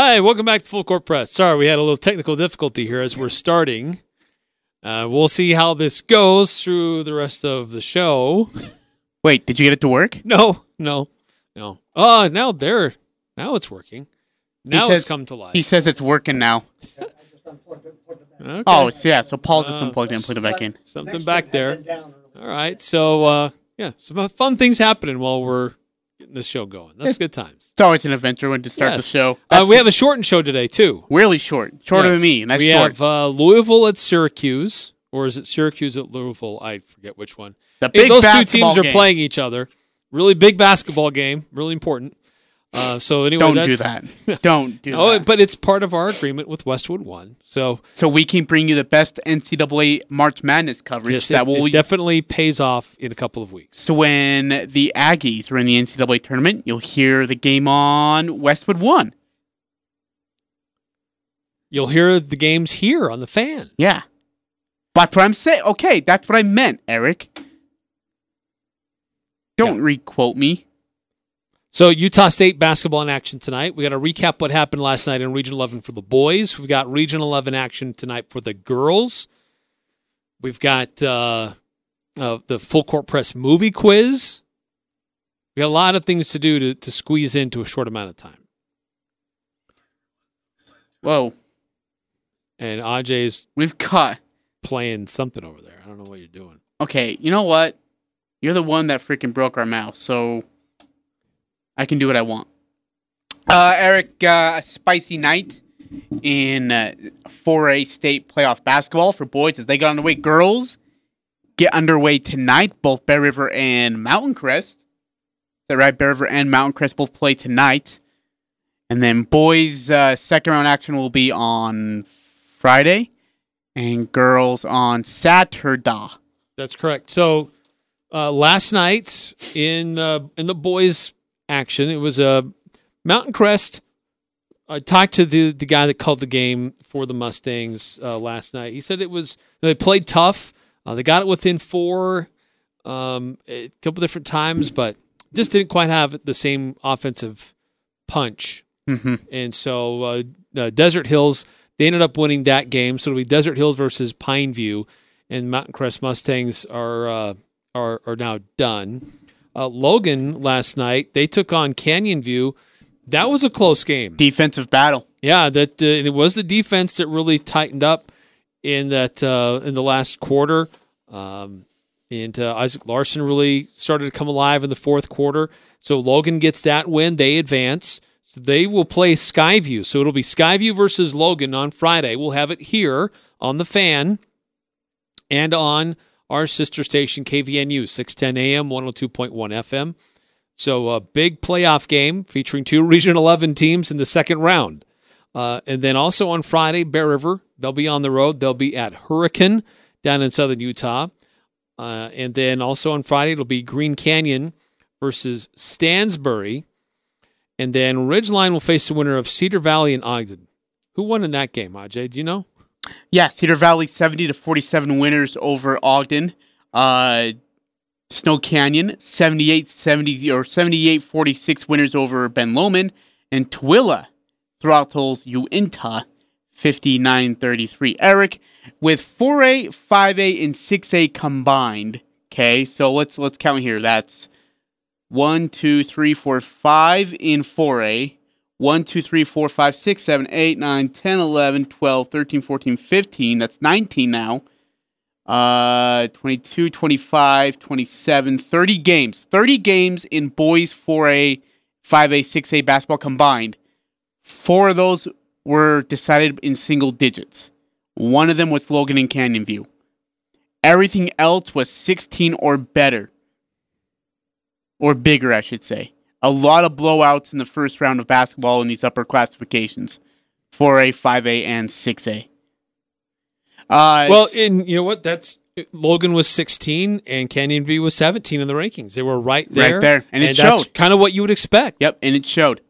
Hi, welcome back to Full Court Press. Sorry, we had a little technical difficulty here as we're starting. Uh, we'll see how this goes through the rest of the show. Wait, did you get it to work? No, no, no. Oh, now there, now it's working. Now says- it's come to life. He says it's working now. Okay. Oh, yeah. So Paul just Uh, unplugged it and plugged it back in. something back there. All right, so uh, yeah, some fun things happening while we're getting this show going. That's good times. It's always an adventure when to start Yes. the show. Uh, we have a shortened show today too. really short, shorter Yes. than me, and that's we short. have uh, Louisville at Syracuse, or is it Syracuse at Louisville? I forget which one. the Hey, those two teams are playing each other. Really big basketball game. Really important. Uh, so anyway, Don't do that. Don't do Oh, that. but it's part of our agreement with Westwood One. So so we can bring you the best NCAA March Madness coverage yes, that it, will. it definitely pays off in a couple of weeks. so when the Aggies are in the NCAA tournament, you'll hear the game on Westwood One. You'll hear the games here on the fan. Yeah, but what I'm saying, okay, that's what I meant, Eric. Don't requote me. So Utah State basketball in action tonight. We got to recap what happened last night in Region 11 for the boys. We've got Region 11 action tonight for the girls. We've got uh, uh, the full court press movie quiz. We got a lot of things to do to, to squeeze into a short amount of time. Whoa, And Ajay's we've cut. playing something over there. I don't know what you're doing. Okay, you know what? You're the one that freaking broke our mouth, so I can do what I want. Uh, Eric, uh, a spicy night in uh, 4A state playoff basketball for boys as they get underway. Girls get underway tonight. Both Bear River and Mountain Crest. Is that right? Bear River and Mountain Crest both play tonight. And then boys' uh, second round action will be on Friday, and girls on Saturday. That's correct. So uh, last night in the in the boys action, it was a Mountain Crest. I talked to the the guy that called the game for the Mustangs uh, last night. He said it was they played tough. Uh, they got it within four um, a couple different times, but just didn't quite have the same offensive punch. Mm-hmm. And so uh, uh, Desert Hills, they ended up winning that game. So it'll be Desert Hills versus Pineview, and Mountain Crest Mustangs are uh, are are now done. Uh, Logan last night they took on Canyon View. That was a close game. Defensive battle. Yeah, that uh, and it was the defense that really tightened up in that uh, in the last quarter. Um, and uh, Isaac Larson really started to come alive in the fourth quarter. So Logan gets that win; they advance. So they will play Skyview. So it'll be Skyview versus Logan on Friday. We'll have it here on the fan and on our sister station KVNU 610 AM 102.1 FM. So a big playoff game featuring two Region 11 teams in the second round. Uh, and then also on Friday, Bear River, they'll be on the road. They'll be at Hurricane down in southern Utah. Uh, and then also on Friday, it'll be Green Canyon versus Stansbury. And then Ridgeline will face the winner of Cedar Valley and Ogden. Who won in that game, Ajay? Do you know? Yeah, Cedar Valley 70 to 47 winners over Ogden. Uh, Snow Canyon 78 70 or 78 46 winners over Ben Lomond. And Tooele throttles Uinta 59 33. Eric, with 4A, 5A, and 6A combined. Okay, so let's let's count here. That's one, two, three, four, five in 4A. 1, 2, 3, 4, 5, 6, 7, 8, 9, 10, 11, 12, 13, 14, 15. That's 19 now. Uh, 22, 25, 27, 30 games. 30 games in boys 4A, 5A, 6A basketball combined. Four of those were decided in single digits. One of them was Logan and Canyon View. Everything else was 16 or better. Or bigger, I should say a lot of blowouts in the first round of basketball in these upper classifications 4A, 5A, and 6A. Uh, Well, and you know what? That's Logan was 16 and Canyon View was 17 in the rankings. They were right there. Right there, and it that's showed. kind of what you would expect. Yep, and it showed.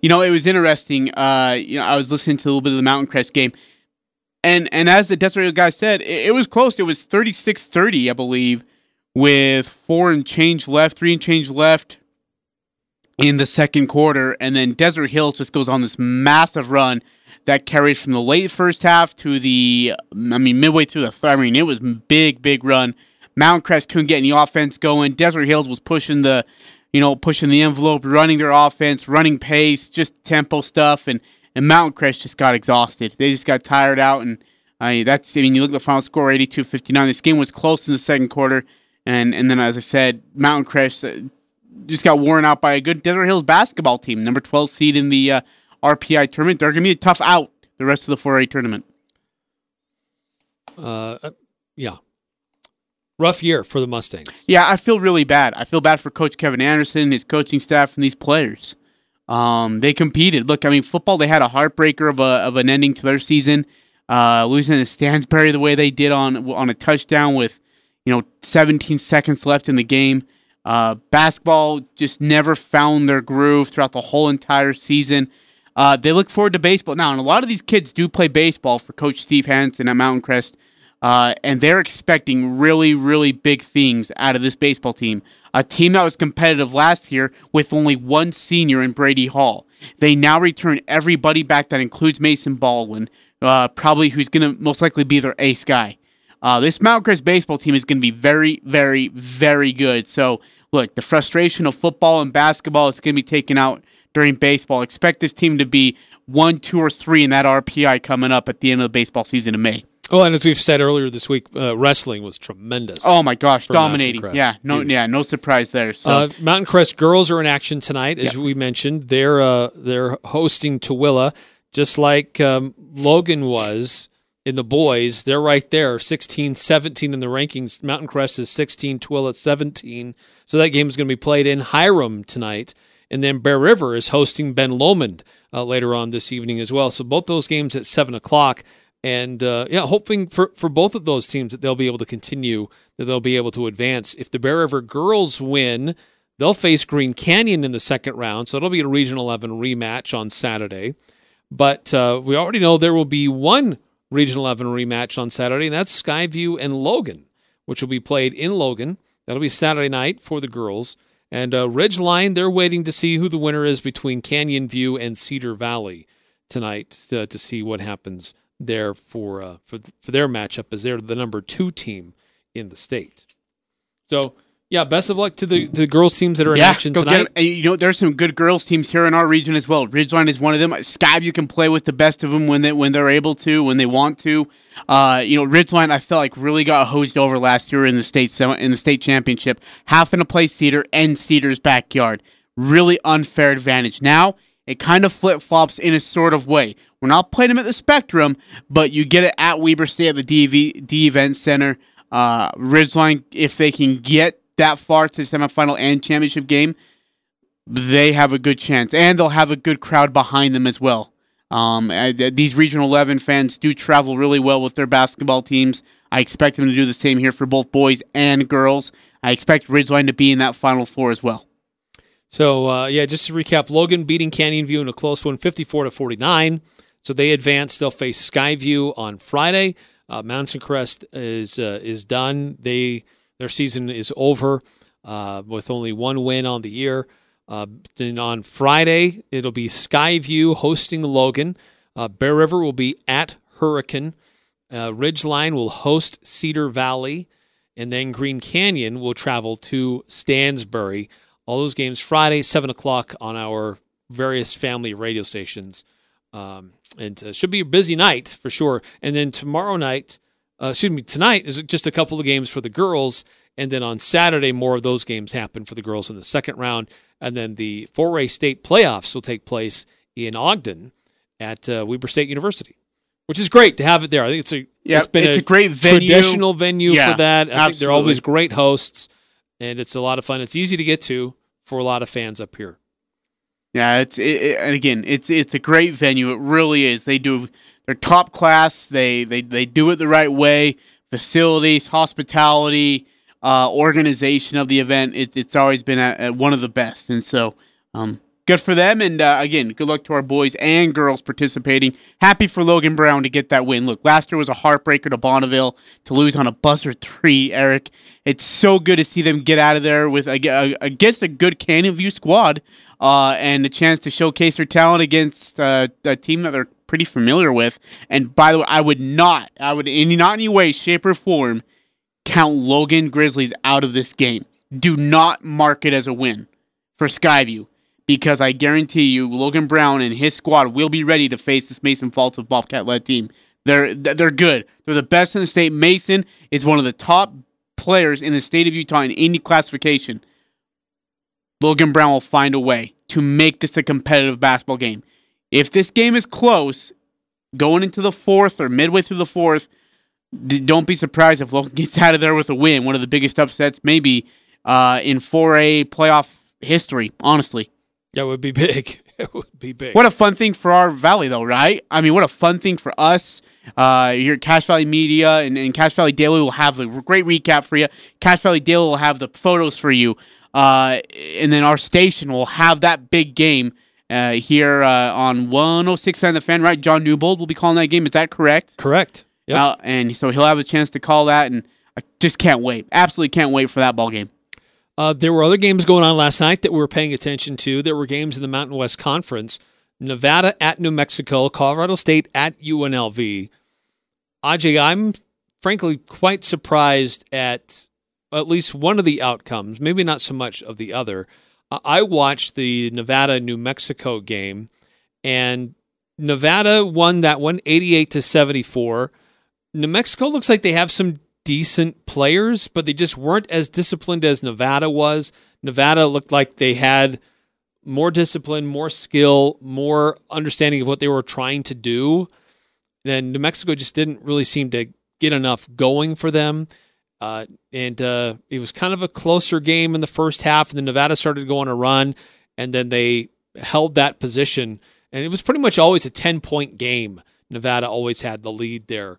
You know, it was interesting. Uh, you know, I was listening to a little bit of the Mountain Crest game, and and as the Desert Eagle guy said, it, it was close. It was 36-30, I believe, with four and change left, three and change left. In the second quarter, and then Desert Hills just goes on this massive run that carries from the late first half to the, I mean, midway through the third. I mean, it was big, big run. Mountain Crest couldn't get any offense going. Desert Hills was pushing the, you know, pushing the envelope, running their offense, running pace, just tempo stuff, and and Mountain Crest just got exhausted. They just got tired out, and I mean, that's. I mean, you look at the final score, 82-59. This game was close in the second quarter, and and then as I said, Mountain Crest uh, just got worn out by a good Desert Hills basketball team, number 12 seed in the uh, RPI tournament. They're going to be a tough out the rest of the 4A tournament. Uh, yeah. Rough year for the Mustangs. Yeah, I feel really bad. I feel bad for Coach Kevin Anderson, his coaching staff, and these players. Um, they competed. Look, I mean, football. They had a heartbreaker of a of an ending to their season, uh, losing to Stansbury the way they did on on a touchdown with, you know, 17 seconds left in the game. Uh, basketball just never found their groove throughout the whole entire season. Uh, they look forward to baseball now, and a lot of these kids do play baseball for Coach Steve Hansen at Mountain Crest, uh, and they're expecting really, really big things out of this baseball team. A team that was competitive last year with only one senior in Brady Hall. They now return everybody back. That includes Mason Baldwin, uh, probably who's going to most likely be their ace guy. Uh, this Mountain Crest baseball team is going to be very, very, very good. So look, the frustration of football and basketball is going to be taken out during baseball. Expect this team to be one, two, or three in that RPI coming up at the end of the baseball season in May. Oh, and as we've said earlier this week, uh, wrestling was tremendous. Oh my gosh, dominating! Yeah, no, yeah, no surprise there. So. Uh, Mountain Crest girls are in action tonight, as we mentioned. They're uh, they're hosting Tooele, just like um, Logan was in the boys. They're right there, 16, 17 in the rankings. Mountain Crest is 16, Tooele 17. So that game is going to be played in Hiram tonight. And then Bear River is hosting Ben Lomond uh, later on this evening as well. So both those games at 7 o'clock. And uh, yeah, hoping for, for both of those teams that they'll be able to continue, that they'll be able to advance. If the Bear River girls win, they'll face Green Canyon in the second round. So it'll be a Region 11 rematch on Saturday. But uh, we already know there will be one Region 11 rematch on Saturday, and that's Skyview and Logan, which will be played in Logan. That'll be Saturday night for the girls. And uh, Ridgeline, they're waiting to see who the winner is between Canyon View and Cedar Valley tonight to, to see what happens there for uh, for for their matchup as they're the number two team in the state. So yeah, best of luck to the, the girls teams that are in yeah, action tonight. You know, there's some good girls teams here in our region as well. Ridgeline is one of them. Skyview can play with the best of them when they when they're able to, when they want to. Uh, you know, Ridgeline I felt like really got hosed over last year in the state in the state championship, having to play Cedar and Cedar's backyard. Really unfair advantage. Now it kind of flip flops in a sort of way. We're not playing them at the Spectrum, but you get it at Weber State at the DV, D Event Center. Uh, Ridgeline, if they can get that far to the semifinal and championship game, they have a good chance, and they'll have a good crowd behind them as well. Um, these Regional 11 fans do travel really well with their basketball teams. I expect them to do the same here for both boys and girls. I expect Ridgeline to be in that Final Four as well. So uh, yeah, just to recap, Logan beating Canyon View in a close one, 54 to 49. So they advance. They'll face Skyview on Friday. Uh, Mountain Crest is uh, is done. They their season is over uh, with only one win on the year. Uh, then on Friday, it'll be Skyview hosting Logan. Uh, Bear River will be at Hurricane. Uh, Ridgeline will host Cedar Valley. And then Green Canyon will travel to Stansbury. All those games Friday, 7 o'clock on our various family radio stations. Um, and uh, should be a busy night for sure. And then tomorrow night, uh, excuse me, tonight is just a couple of games for the girls, and then on Saturday more of those games happen for the girls in the second round, and then the 4A state playoffs will take place in Ogden at uh, Weber State University, which is great to have it there. I think it's a yeah, it's been it's a, a great venue. traditional venue Yeah, for that. I think they're always great hosts, and it's a lot of fun. It's easy to get to for a lot of fans up here. Yeah, it's it, it, and again, it's it's a great venue. It really is. They do they're top class. They they they do it the right way. Facilities, hospitality, uh, organization of the event. It, it's always been at, at one of the best. And so, um, good for them. And uh, again, good luck to our boys and girls participating. Happy for Logan Brown to get that win. Look, last year was a heartbreaker to Bonneville to lose on a buzzer three, Eric. It's so good to see them get out of there with against a good Canyon View squad uh, and the chance to showcase their talent against uh, a team that they're pretty familiar with. And by the way, I would not, I would in not any way, shape, or form count Logan Grizzlies out of this game. Do not mark it as a win for Skyview because I guarantee you, Logan Brown and his squad will be ready to face this Mason Falslev Bobcat led team. They're they're good. They're the best in the state. Mason is one of the top players in the state of Utah in any classification. Logan Brown will find a way to make this a competitive basketball game. If this game is close, going into the fourth or midway through the fourth, don't be surprised if Logan gets out of there with a win. One of the biggest upsets, maybe uh, in 4A playoff history. Honestly, that would be big. it would be big. What a fun thing for our valley, though, right? I mean, what a fun thing for us. Uh, here at Cache Valley Media and, and Cache Valley Daily will have the great recap for you. Cache Valley Daily will have the photos for you. Uh, and then our station will have that big game uh, here uh, on 106 the fan, right? John Newbold will be calling that game. Is that correct? Correct. Yeah. Uh, and so he'll have a chance to call that, and I just can't wait. Absolutely can't wait for that ball game. Uh, there were other games going on last night that we were paying attention to. There were games in the Mountain West Conference. Nevada at New Mexico, Colorado State at UNLV. Ajay, I'm frankly quite surprised at at least one of the outcomes, maybe not so much of the other. I watched the Nevada New Mexico game, and Nevada won that one 88 to 74. New Mexico looks like they have some decent players, but they just weren't as disciplined as Nevada was. Nevada looked like they had more discipline, more skill, more understanding of what they were trying to do. And New Mexico just didn't really seem to get enough going for them. Uh, and uh, it was kind of a closer game in the first half. And then Nevada started going a run, and then they held that position. And it was pretty much always a 10 point game. Nevada always had the lead there.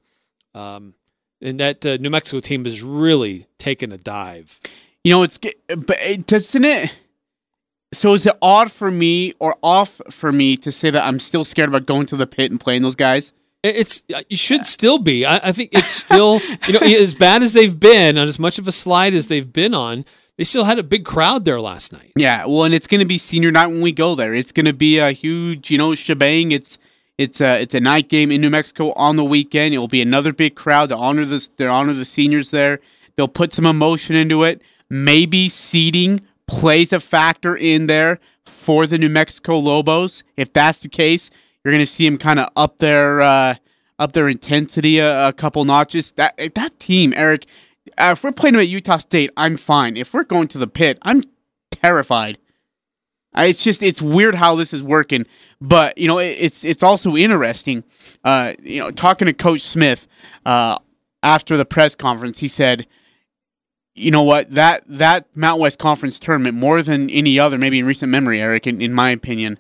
Um, and that uh, New Mexico team has really taken a dive. You know, it's but it, doesn't it? So is it odd for me or off for me to say that I'm still scared about going to the pit and playing those guys? It's uh, you should still be. I, I think it's still you know as bad as they've been on as much of a slide as they've been on. They still had a big crowd there last night. Yeah, well, and it's going to be senior night when we go there. It's going to be a huge, you know, shebang. It's it's a it's a night game in New Mexico on the weekend. It will be another big crowd to honor this to honor the seniors there. They'll put some emotion into it. Maybe seating plays a factor in there for the New Mexico Lobos. If that's the case, you're going to see them kind of up their uh, up their intensity a, a, couple notches. That that team, Eric. Uh, if we're playing them at Utah State, I'm fine. If we're going to the pit, I'm terrified. It's just it's weird how this is working, but you know it's it's also interesting. Uh, you know, talking to Coach Smith uh, after the press conference, he said, "You know what that that Mount West Conference tournament more than any other, maybe in recent memory, Eric, in, in my opinion,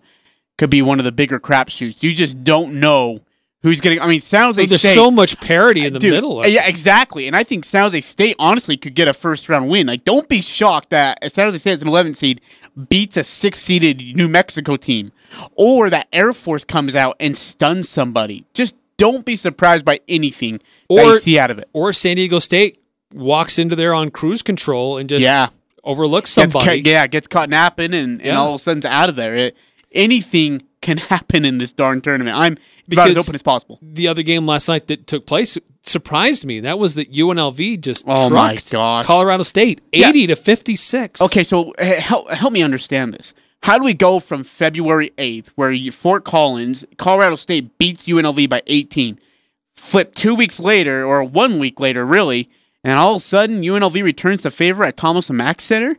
could be one of the bigger crapshoots. You just don't know who's getting. I mean, San Jose there's State. so much parity in the dude, middle. yeah, exactly. And I think San Jose State honestly could get a first round win. Like, don't be shocked that San Jose State as an 11 seed beats a six seeded New Mexico team, or that Air Force comes out and stuns somebody. Just don't be surprised by anything or, you see out of it. Or San Diego State walks into there on cruise control and just yeah. overlooks somebody. Gets yeah, gets caught napping and, and yeah. all of a sudden's out of there. It, anything can happen in this darn tournament. I'm because about as open as possible. The other game last night that took place surprised me. That was that UNLV just oh my gosh Colorado State eighty yeah. to fifty six. Okay, so help help me understand this. How do we go from February eighth, where Fort Collins, Colorado State beats UNLV by eighteen, flip two weeks later or one week later, really, and all of a sudden UNLV returns the favor at Thomas and Mack Center?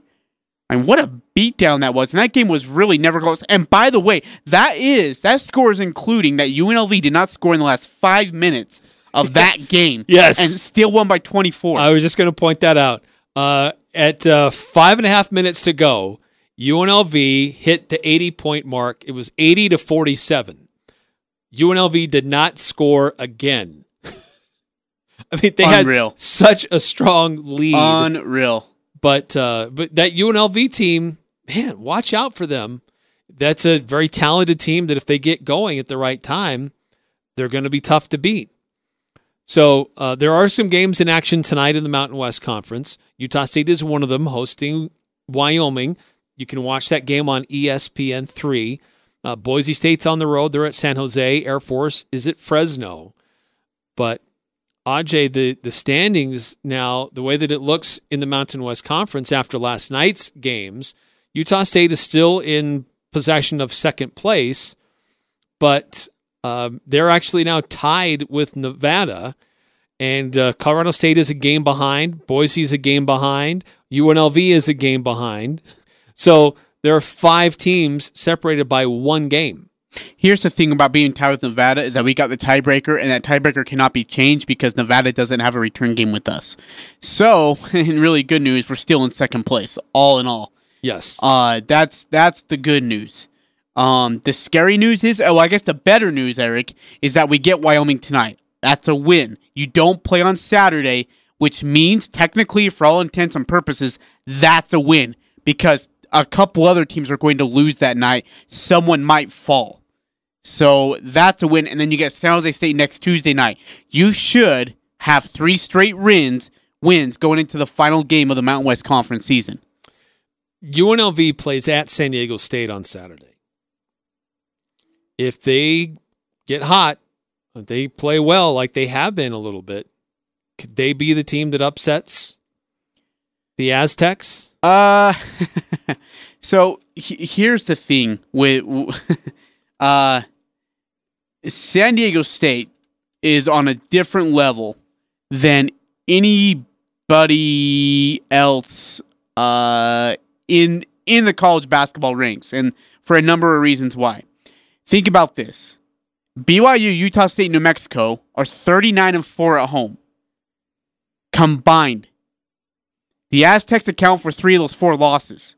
Mean, what a beatdown that was. And that game was really never close. And by the way, that is, that score is including that UNLV did not score in the last five minutes of that game. yes. And still won by 24. I was just going to point that out. Uh, at uh, five and a half minutes to go, UNLV hit the 80 point mark. It was 80 to 47. UNLV did not score again. I mean, they Unreal. had such a strong lead. Unreal. But uh, but that UNLV team, man, watch out for them. that's a very talented team that if they get going at the right time, they're going to be tough to beat. So uh, there are some games in action tonight in the Mountain West Conference. Utah State is one of them, hosting Wyoming. You can watch that game on ESPN three. Uh, Boise State's on the road; they're at San Jose. Air Force is at Fresno. But Aj, the the standings now, the way that it looks in the Mountain West Conference after last night's games, Utah State is still in possession of second place, but um, they're actually now tied with Nevada, and uh, Colorado State is a game behind. Boise is a game behind. UNLV is a game behind. So there are five teams separated by one game. Here's the thing about being tied with Nevada is that we got the tiebreaker, and that tiebreaker cannot be changed because Nevada doesn't have a return game with us. So, in really good news, we're still in second place, all in all. Yes. Uh, that's that's the good news. Um, the scary news is, oh, I guess the better news, Eric, is that we get Wyoming tonight. That's a win. You don't play on Saturday, which means technically, for all intents and purposes, that's a win because a couple other teams are going to lose that night. Someone might fall. So that's a win. And then you get San Jose State next Tuesday night. You should have three straight wins wins going into the final game of the Mountain West Conference season. UNLV plays at San Diego State on Saturday. If they get hot, if they play well like they have been a little bit, could they be the team that upsets the Aztecs? Uh, so he- here's the thing with uh, San Diego State is on a different level than anybody else uh, in in the college basketball ranks, and for a number of reasons why. Think about this: BYU, Utah State, New Mexico are 39 and four at home combined. The Aztecs account for three of those four losses.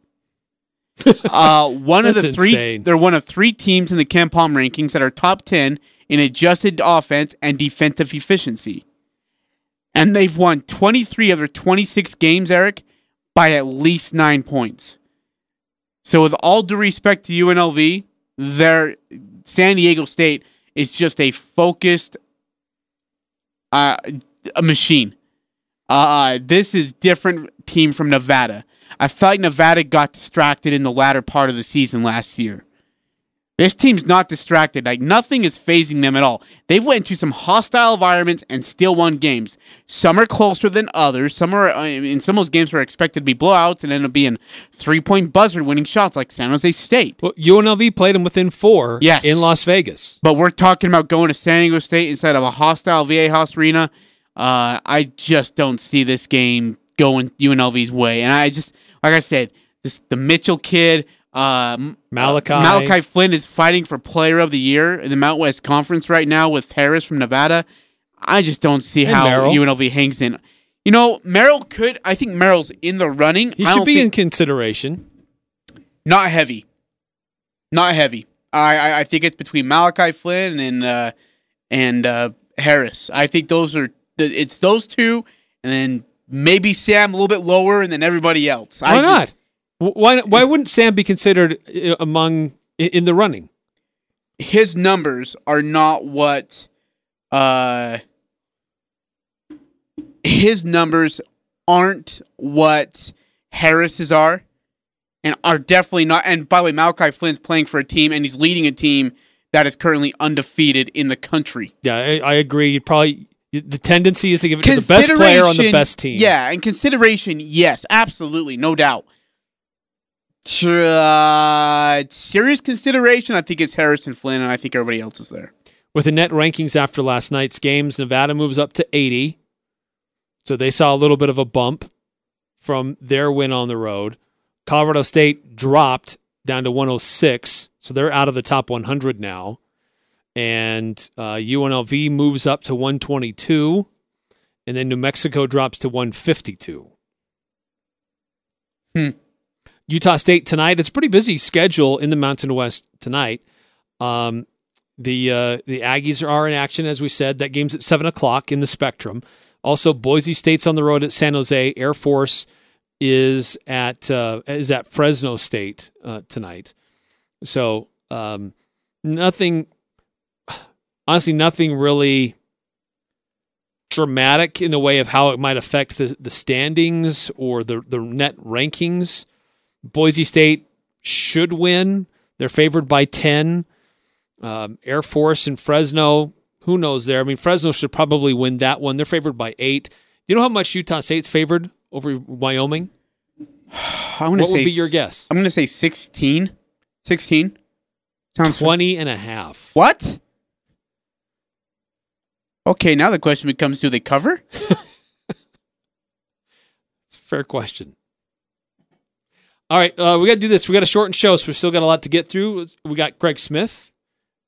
uh, one of the three, insane. they're one of three teams in the KenPom rankings that are top 10 in adjusted offense and defensive efficiency. And they've won 23 of their 26 games, Eric, by at least nine points. So, with all due respect to UNLV, their San Diego State is just a focused uh, a machine. Uh, this is different team from Nevada. I felt like Nevada got distracted in the latter part of the season last year. This team's not distracted. Like nothing is phasing them at all. They've went into some hostile environments and still won games. Some are closer than others. Some are in some of those games were expected to be blowouts and end up being three point buzzer winning shots like San Jose State. Well, UNLV played them within four Yes. in Las Vegas. But we're talking about going to San Diego State instead of a hostile Viejas Arena. Uh, I just don't see this game going UNLV's way. And I just, like I said, this the Mitchell kid, uh, Malachi. uh, Malachi Flynn is fighting for Player of the Year in the Mount West Conference right now with Harris from Nevada. I just don't see And how Merrill. UNLV hangs in. You know, Merrill could. I think Merrill's in the running. He should be in consideration. not heavy. Not heavy. I, I I think it's between Malachi Flynn and uh, and uh, Harris. I think those are the, it's those two, and then maybe Sam a little bit lower, and then everybody else. I Why just- not? Why why wouldn't Sam be considered uh, among in the running? his numbers are not what uh his numbers aren't what Harris's are and are definitely not and by the way Malachi Flynn's playing for a team and he's leading a team that is currently undefeated in the country. Yeah, I, I agree. You probably the tendency is to give it to the best player on the best team. Yeah, and consideration, yes, absolutely, no doubt. Uh, serious consideration, I think it's Harrison Flynn, and I think everybody else is there. With the net rankings after last night's games, Nevada moves up to 80. So they saw a little bit of a bump from their win on the road. Colorado State dropped down to 106. So they're out of the top 100 now. And uh, UNLV moves up to 122. And then New Mexico drops to 152. Hmm. Utah State tonight. It's a pretty busy schedule in the Mountain West tonight. Um, the uh, the Aggies are in action, as we said. That game's at seven o'clock in the Spectrum. Also, Boise State's on the road at San Jose. Air Force is at uh, is at Fresno State uh, tonight, So um, nothing, honestly, nothing really dramatic in the way of how it might affect the, the standings or the, the net rankings. Boise State should win. They're favored by 10. Um, Air Force and Fresno, who knows there? I mean, Fresno should probably win that one. They're favored by eight. Do you know how much Utah State's favored over Wyoming? I'm gonna What say would be your guess? I'm gonna say 16. 16. Sounds 20 and a half. What? Okay, now the question becomes: Do they cover? It's a fair question. All right, uh, we got to do this. We got a shortened show, so we still got a lot to get through. We got Craig Smith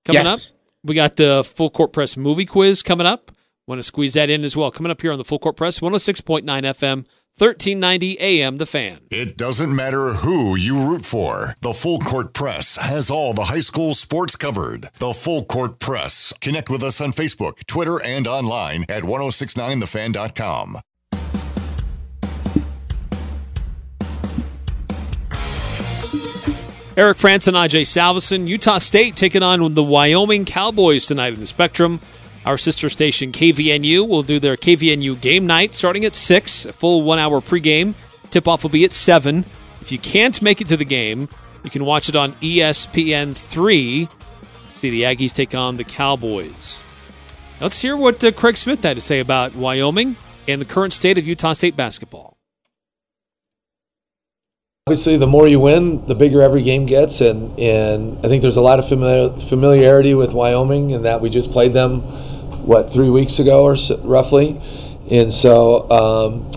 coming yes. up. We got the Full Court Press movie quiz coming up. Want to squeeze that in as well. Coming up here on the Full Court Press, 106.9 FM, 1390 AM, The Fan. It doesn't matter who you root for. The Full Court Press has all the high school sports covered. The Full Court Press. Connect with us on Facebook, Twitter, and online at 1069thefan.com. Eric Frandsen and Ajay Salvesen. Utah State taking on the Wyoming Cowboys tonight in the Spectrum. Our sister station KVNU will do their KVNU game night starting at 6, a full one hour pregame. Tip off will be at 7. If you can't make it to the game, you can watch it on ESPN 3. See the Aggies take on the Cowboys. Let's hear what uh, Craig Smith had to say about Wyoming and the current state of Utah State basketball. Obviously, the more you win, the bigger every game gets, and, and I think there's a lot of familiar, familiarity with Wyoming, and that we just played them, what three weeks ago or so, roughly, and so um,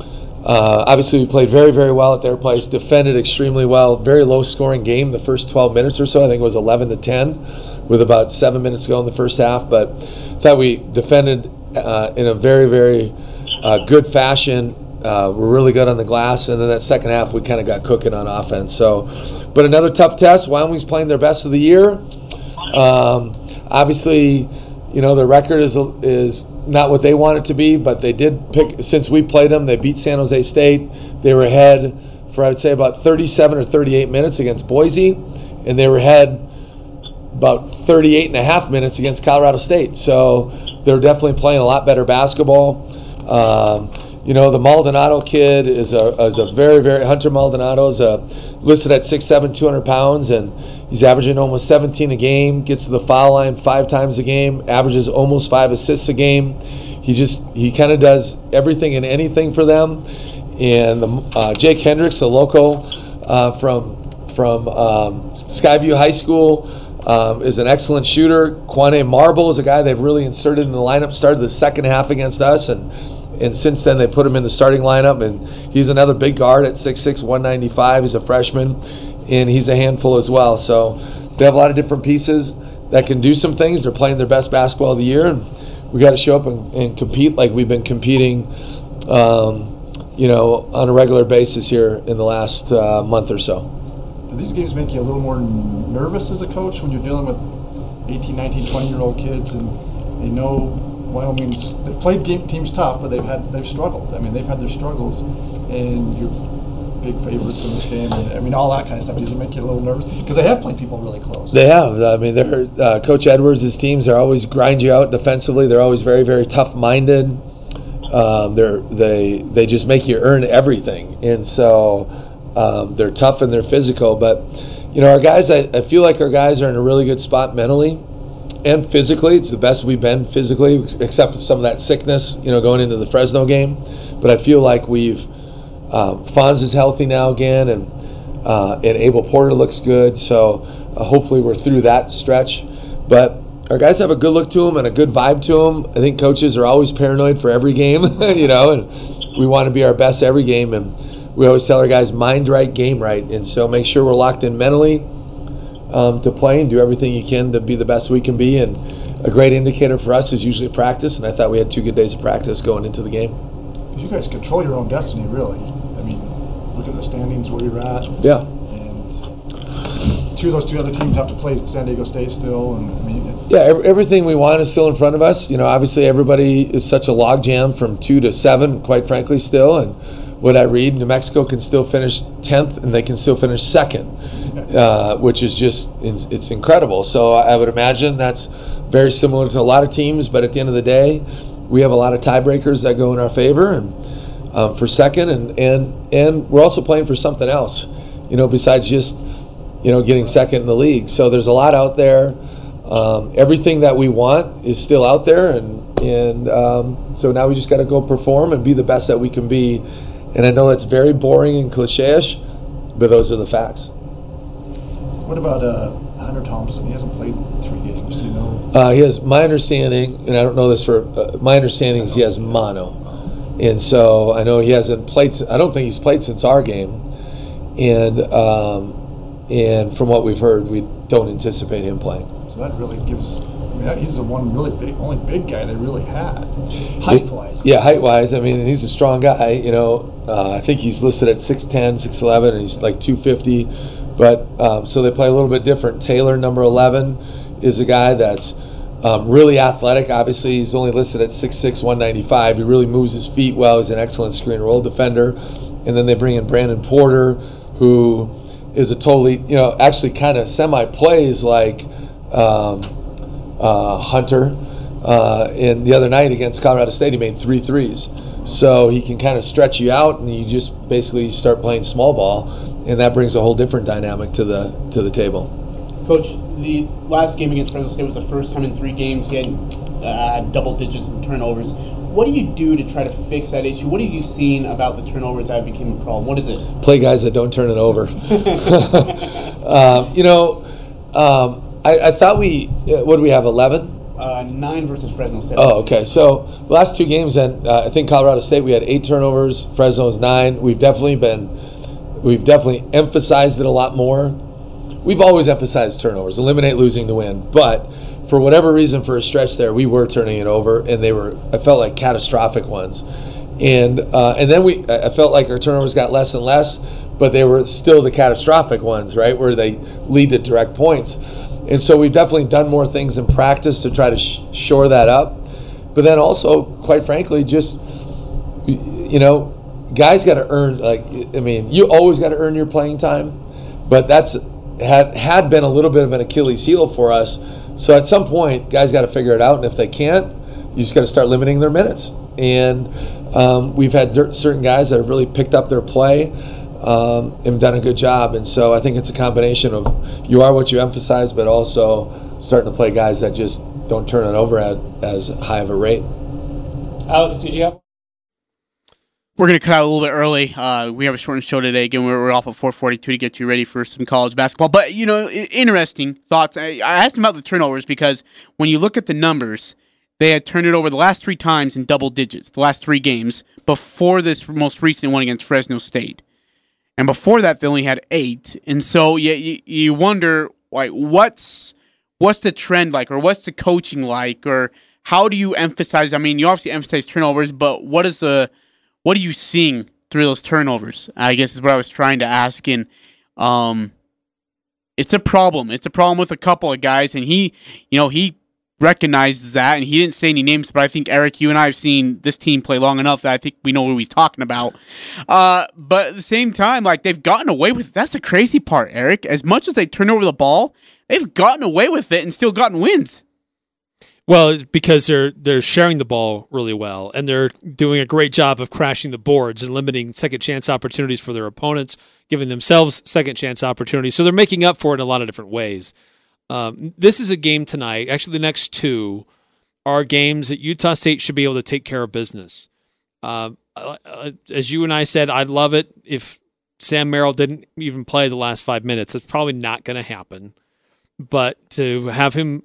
uh, obviously we played very very well at their place, defended extremely well, very low scoring game the first 12 minutes or so. I think it was 11 to 10, with about seven minutes to go in the first half, but thought we defended uh, in a very very uh, good fashion uh, we're really good on the glass, and then that second half we kind of got cooking on offense. So, but another tough test. Wyoming's playing their best of the year. Um, obviously, you know their record is is not what they want it to be, but they did pick since we played them. They beat San Jose State. They were ahead for I would say about 37 or 38 minutes against Boise, and they were ahead about 38 and a half minutes against Colorado State. So they're definitely playing a lot better basketball. Um, you know, the Maldonado kid is a, is a very, very, Hunter Maldonado is a, listed at 6'7", 200 pounds, and he's averaging almost 17 a game, gets to the foul line five times a game, averages almost five assists a game. He just, he kind of does everything and anything for them. And the, uh, Jake Hendricks, a local uh, from, from um, Skyview High School, um, is an excellent shooter. Kwane Marble is a guy they've really inserted in the lineup, started the second half against us, and and since then they put him in the starting lineup and he's another big guard at 6'6 195 he's a freshman and he's a handful as well. So they have a lot of different pieces that can do some things. They're playing their best basketball of the year and we got to show up and, and compete like we've been competing um, you know on a regular basis here in the last uh, month or so. Do these games make you a little more nervous as a coach when you're dealing with 18, 19, 20 year old kids and they know Wyoming's they've played game, teams tough, but they've had they've struggled. I mean, they've had their struggles, and you're big favorites in this game, and I mean all that kind of stuff. Does it make you a little nervous because they have played people really close? They have. I mean, they're uh, Coach Edwards' teams are always grind you out defensively. They're always very, very tough-minded. Um, they're they they just make you earn everything, and so um, they're tough and they're physical. But you know, our guys, I, I feel like our guys are in a really good spot mentally and physically. It's the best we've been physically, except for some of that sickness, you know, going into the Fresno game. But I feel like we've um, Fonz is healthy now again, and uh, and Abel Porter looks good. So uh, hopefully we're through that stretch. But our guys have a good look to them and a good vibe to them. I think coaches are always paranoid for every game, you know, and we want to be our best every game. And we always tell our guys, mind right, game right. And so make sure we're locked in mentally um, to play and do everything you can to be the best we can be. And a great indicator for us is usually practice. And I thought we had two good days of practice going into the game. You guys control your own destiny, really. I mean, look at the standings where you're at, Yeah. and two of those two other teams have to play San Diego State still, and I mean, Yeah, ev- everything we want is still in front of us. You know, obviously everybody is such a logjam from two to seven, quite frankly, still. And what I read, New Mexico can still finish tenth, and they can still finish second. Uh, which is just it's incredible. So I would imagine that's very similar to a lot of teams. But at the end of the day, we have a lot of tiebreakers that go in our favor, and um, for second, and and and we're also playing for something else, you know, besides just you know getting second in the league. So there's a lot out there. Um, everything that we want is still out there, and and um, so now we just got to go perform and be the best that we can be. And I know it's very boring and cliche-ish, but those are the facts. What about uh, Hunter Thompson? He hasn't played three games. Do you know? Uh, he has my understanding, and I don't know this for uh, my understanding is he has mono, and so I know he hasn't played. I don't think he's played since our game, and um, and from what we've heard, we don't anticipate him playing. So that really gives I mean, he's the one really big, only big guy they really had, height wise. Yeah, height wise. I mean, he's a strong guy. You know, uh, I think he's listed at 6'10", 6'11", and he's like 250. But um, so they play a little bit different. Taylor, number 11, is a guy that's um, really athletic. Obviously, he's only listed at 6'6", 195. He really moves his feet well. He's an excellent screen roll defender. And then they bring in Brandon Porter, who is a totally, you know, actually kind of semi plays like. Um, uh, Hunter. Uh, and the other night against Colorado State, he made three threes. So he can kind of stretch you out, and you just basically start playing small ball, and that brings a whole different dynamic to the to the table. Coach, the last game against Fresno State was the first time in three games he had uh, double digits in turnovers. What do you do to try to fix that issue? What have you seen about the turnovers that became a problem? What is it? Play guys that don't turn it over. uh, you know, um, I, I thought we uh, what do we have eleven? Uh, nine versus Fresno State. Oh, okay. So last two games, and uh, I think Colorado State we had eight turnovers. Fresno's nine. We've definitely been, we've definitely emphasized it a lot more. We've always emphasized turnovers, eliminate losing to win. But for whatever reason, for a stretch there, we were turning it over, and they were. I felt like catastrophic ones, and uh, and then we. I felt like our turnovers got less and less, but they were still the catastrophic ones, right, where they lead to direct points. And so we've definitely done more things in practice to try to sh- shore that up. But then also, quite frankly, just, you know, guys got to earn, like, I mean, you always got to earn your playing time. But that's had, had been a little bit of an Achilles heel for us. So at some point, guys got to figure it out. And if they can't, you just got to start limiting their minutes. And um, we've had certain guys that have really picked up their play um, and done a good job. And so I think it's a combination of you are what you emphasize, but also starting to play guys that just don't turn it over at as high of a rate. Alex, did you have? We're going to cut out a little bit early. Uh, we have a shortened show today. Again, we're, we're off at 4:42 to get you ready for some college basketball. But you know, interesting thoughts. I, I asked him about the turnovers because when you look at the numbers, they had turned it over the last three times in double digits, the last three games before this most recent one against Fresno State and before that they only had eight. And so you you, you wonder like what's what's the trend like, or what's the coaching like, or how do you emphasize? I mean, you obviously emphasize turnovers, but what is the what are you seeing through those turnovers? I guess is what I was trying to ask. And um, it's a problem. It's a problem with a couple of guys, and he, you know, he recognizes that, and he didn't say any names, but I think Eric, you and I have seen this team play long enough that I think we know who he's talking about. Uh, but at the same time, like they've gotten away with it. That's the crazy part, Eric. As much as they turn over the ball, they've gotten away with it and still gotten wins. Well, because they're they're sharing the ball really well, and they're doing a great job of crashing the boards and limiting second chance opportunities for their opponents, giving themselves second chance opportunities. So they're making up for it in a lot of different ways. Um, this is a game tonight. Actually, the next two are games that Utah State should be able to take care of business. Um, uh, uh, as you and I said, I'd love it if Sam Merrill didn't even play the last five minutes. It's probably not going to happen. But to have him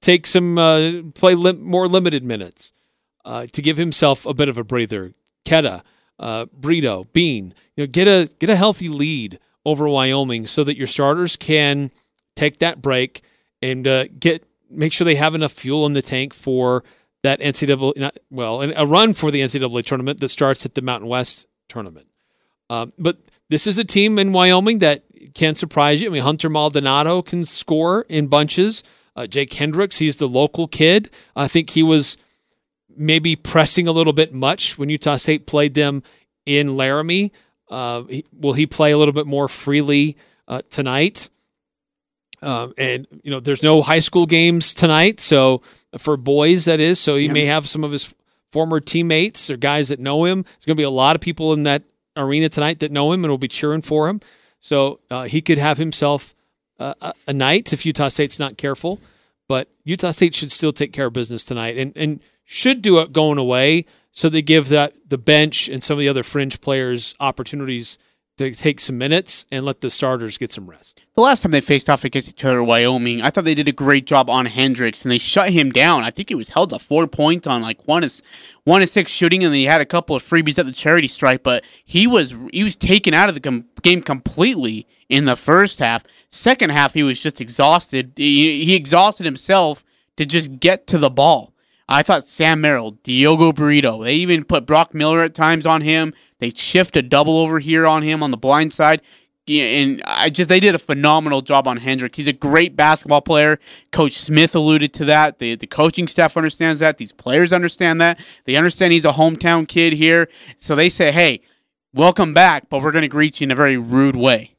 take some uh, play more limited minutes uh, to give himself a bit of a breather. Queta, uh, Brito, Bean, you know, get a get a healthy lead over Wyoming so that your starters can take that break and uh, get make sure they have enough fuel in the tank for that NCAA not, well and a run for the NCAA tournament that starts at the Mountain West tournament. Um, but this is a team in Wyoming that can surprise you. I mean, Hunter Maldonado can score in bunches. Uh, Jake Hendricks, he's the local kid. I think he was maybe pressing a little bit much when Utah State played them in Laramie. Uh, will he play a little bit more freely uh, tonight. Um, and you know, there's no high school games tonight, so for boys that is. So he Yeah. may have some of his former teammates or guys that know him. There's going to be a lot of people in that arena tonight that know him and will be cheering for him. So uh, he could have himself uh, a, a night if Utah State's not careful. But Utah State should still take care of business tonight and, and should do it going away. So they give that the bench and some of the other fringe players opportunities to take some minutes and let the starters get some rest. The last time they faced off against each other, Wyoming, I thought they did a great job on Hendricks, and they shut him down. I think he was held to four points on like one is one is six shooting, and he had a couple of freebies at the charity stripe. But he was he was taken out of the com- game completely in the first half. Second half, he was just exhausted. He, he exhausted himself to just get to the ball. I thought Sam Merrill, Diogo Brito, they even put Brock Miller at times on him. They shift a double over here on him on the blind side. And I just they did a phenomenal job on Hendrick. He's a great basketball player. Coach Smith alluded to that. The the coaching staff understands that. These players understand that. They understand he's a hometown kid here. So they say, "Hey, welcome back, but we're going to greet you in a very rude way."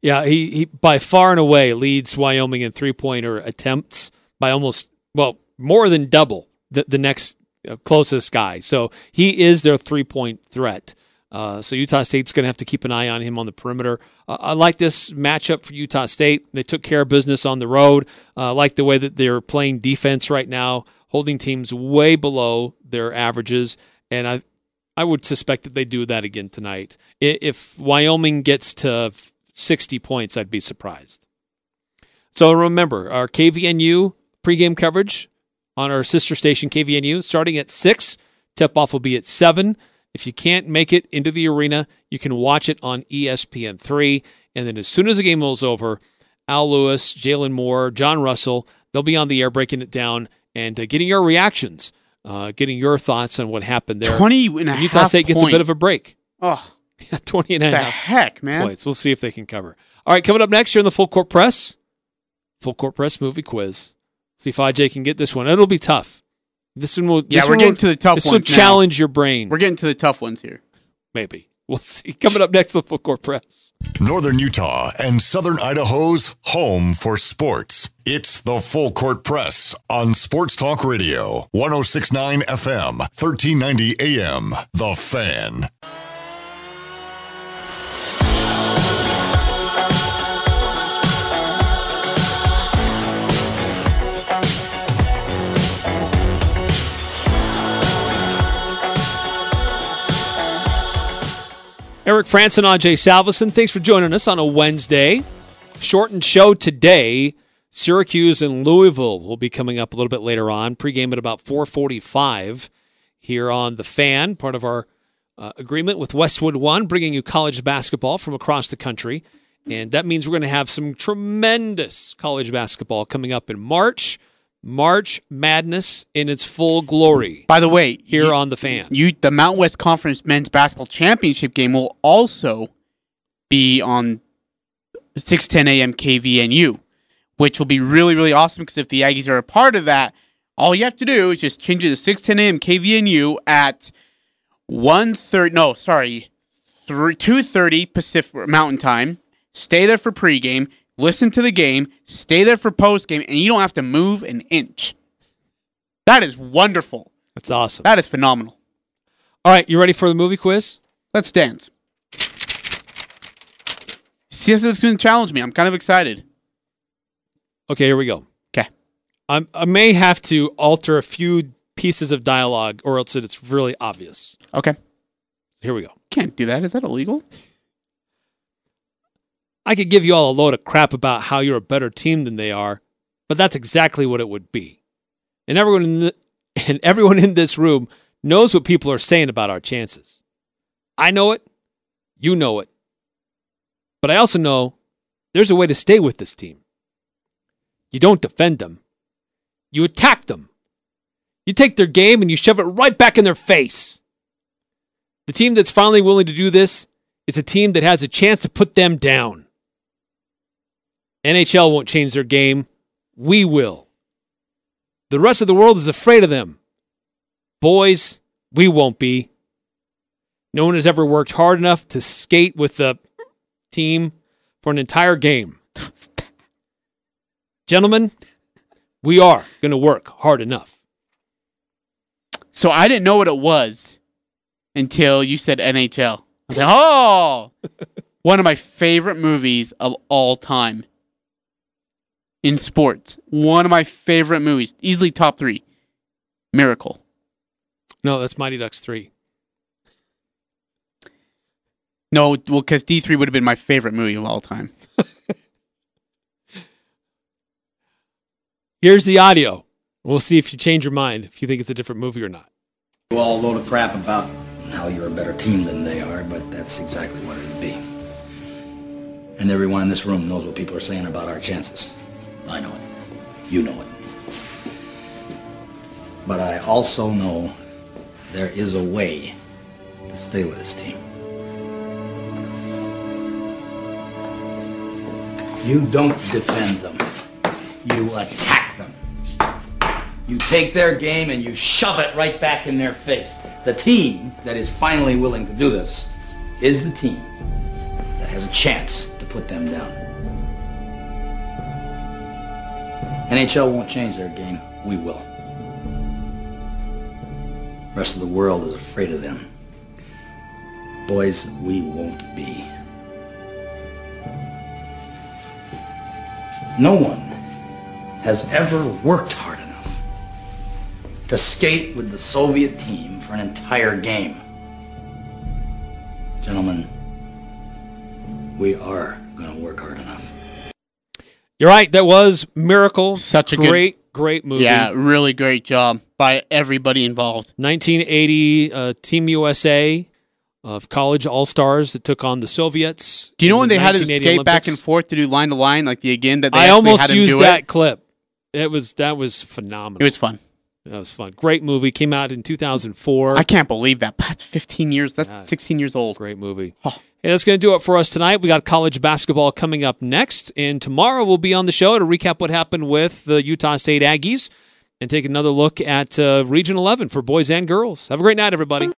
Yeah, he, he by far and away leads Wyoming in three pointer attempts by almost well more than double the the next uh, closest guy. So he is their three point threat. Uh, so Utah State's going to have to keep an eye on him on the perimeter. Uh, I like this matchup for Utah State. They took care of business on the road. Uh, like the way that they're playing defense right now, holding teams way below their averages, and I I would suspect that they do that again tonight. If Wyoming gets to 60 points, I'd be surprised. So remember, our KVNU pregame coverage on our sister station KVNU starting at 6. Tip off will be at 7. If you can't make it into the arena, you can watch it on E ESPN3. And then as soon as the game is over, Al Lewis, Jalen Moore, John Russell, they'll be on the air breaking it down and uh, getting your reactions, uh, getting your thoughts on what happened there. 20 and a Utah half State gets a bit of a break. Oh, 20 and a the half heck, man. points. We'll see if they can cover. All right, coming up next you're in the Full Court Press, Full Court Press movie quiz. See if Ajay can get this one. It'll be tough. This one will. Yeah, this we're one getting will, to the tough This will ones now. challenge your brain. We're getting to the tough ones here. Maybe we'll see. Coming up next, the Full Court Press. Northern Utah and Southern Idaho's home for sports. It's the Full Court Press on Sports Talk Radio, 1069 FM, 1390 AM. The Fan. Eric Frandsen, Ajay Salvesen, thanks for joining us on a Wednesday. Shortened show today. Syracuse and Louisville will be coming up a little bit later on. Pregame at about 445 here on The Fan, part of our uh, agreement with Westwood One, bringing you college basketball from across the country. And that means we're going to have some tremendous college basketball coming up in March. March Madness in its full glory By the way, here you- on The Fan. you the Mountain West Conference Men's Basketball Championship game will also be on 6:10 a.m. KVNU, which will be really really awesome because if the Aggies are a part of that, all you have to do is just change it to 6:10 a.m. KVNU at 1:30 no, sorry, 3 2:30 Pacific Mountain Time. Stay there for pregame, listen to the game, stay there for post game, and you don't have to move an inch. That is wonderful. That's awesome. That is phenomenal. All right, you ready for the movie quiz? Let's dance. CSS is going to challenge me. I'm kind of excited. Okay, here we go. Okay. I may have to alter a few pieces of dialogue, or else it's really obvious. Okay. Here we go. Can't do that. Is that illegal? I could give you all a load of crap about how you're a better team than they are, but that's exactly what it would be. And everyone in the, and everyone in this room knows what people are saying about our chances. I know it. You know it. But I also know there's a way to stay with this team. You don't defend them. You attack them. You take their game and you shove it right back in their face. The team that's finally willing to do this is a team that has a chance to put them down. NHL won't change their game. We will. The rest of the world is afraid of them. Boys, we won't be. No one has ever worked hard enough to skate with the team for an entire game. Gentlemen, we are going to work hard enough. So I didn't know what it was until you said NHL. Like, oh, one of my favorite movies of all time in sports. One of my favorite movies, easily top three. Miracle. No, that's Mighty Ducks 3. No, well, because D three would have been my favorite movie of all time. Here's the audio. We'll see if you change your mind, if you think it's a different movie or not. You all load of crap about how you're a better team than they are, but that's exactly what it'd be. And everyone in this room knows what people are saying about our chances. I know it. You know it. But I also know there is a way to stay with this team. You don't defend them. You attack them. You take their game and you shove it right back in their face. The team that is finally willing to do this is the team that has a chance to put them down. NHL won't change their game. We will. The rest of the world is afraid of them. Boys, we won't be. No one has ever worked hard enough to skate with the Soviet team for an entire game. Gentlemen, we are You're right. That was Miracle. Such a good- great, great movie. Yeah, really great job by everybody involved. 1980 uh, Team USA of college all stars that took on the Soviets. Do you know when the they had to 1980 skate back and forth to do line to line, like the again that they I almost used that It? clip. It was that was phenomenal. it was fun. that was fun. Great movie. Came out in 2004. I can't believe that. That's 15 years. That's God. 16 years old. Great movie. Hey, that's going to do it for us tonight. We got college basketball coming up next, and tomorrow we'll be on the show to recap what happened with the Utah State Aggies and take another look at uh, Region 11 for boys and girls. Have a great night, everybody.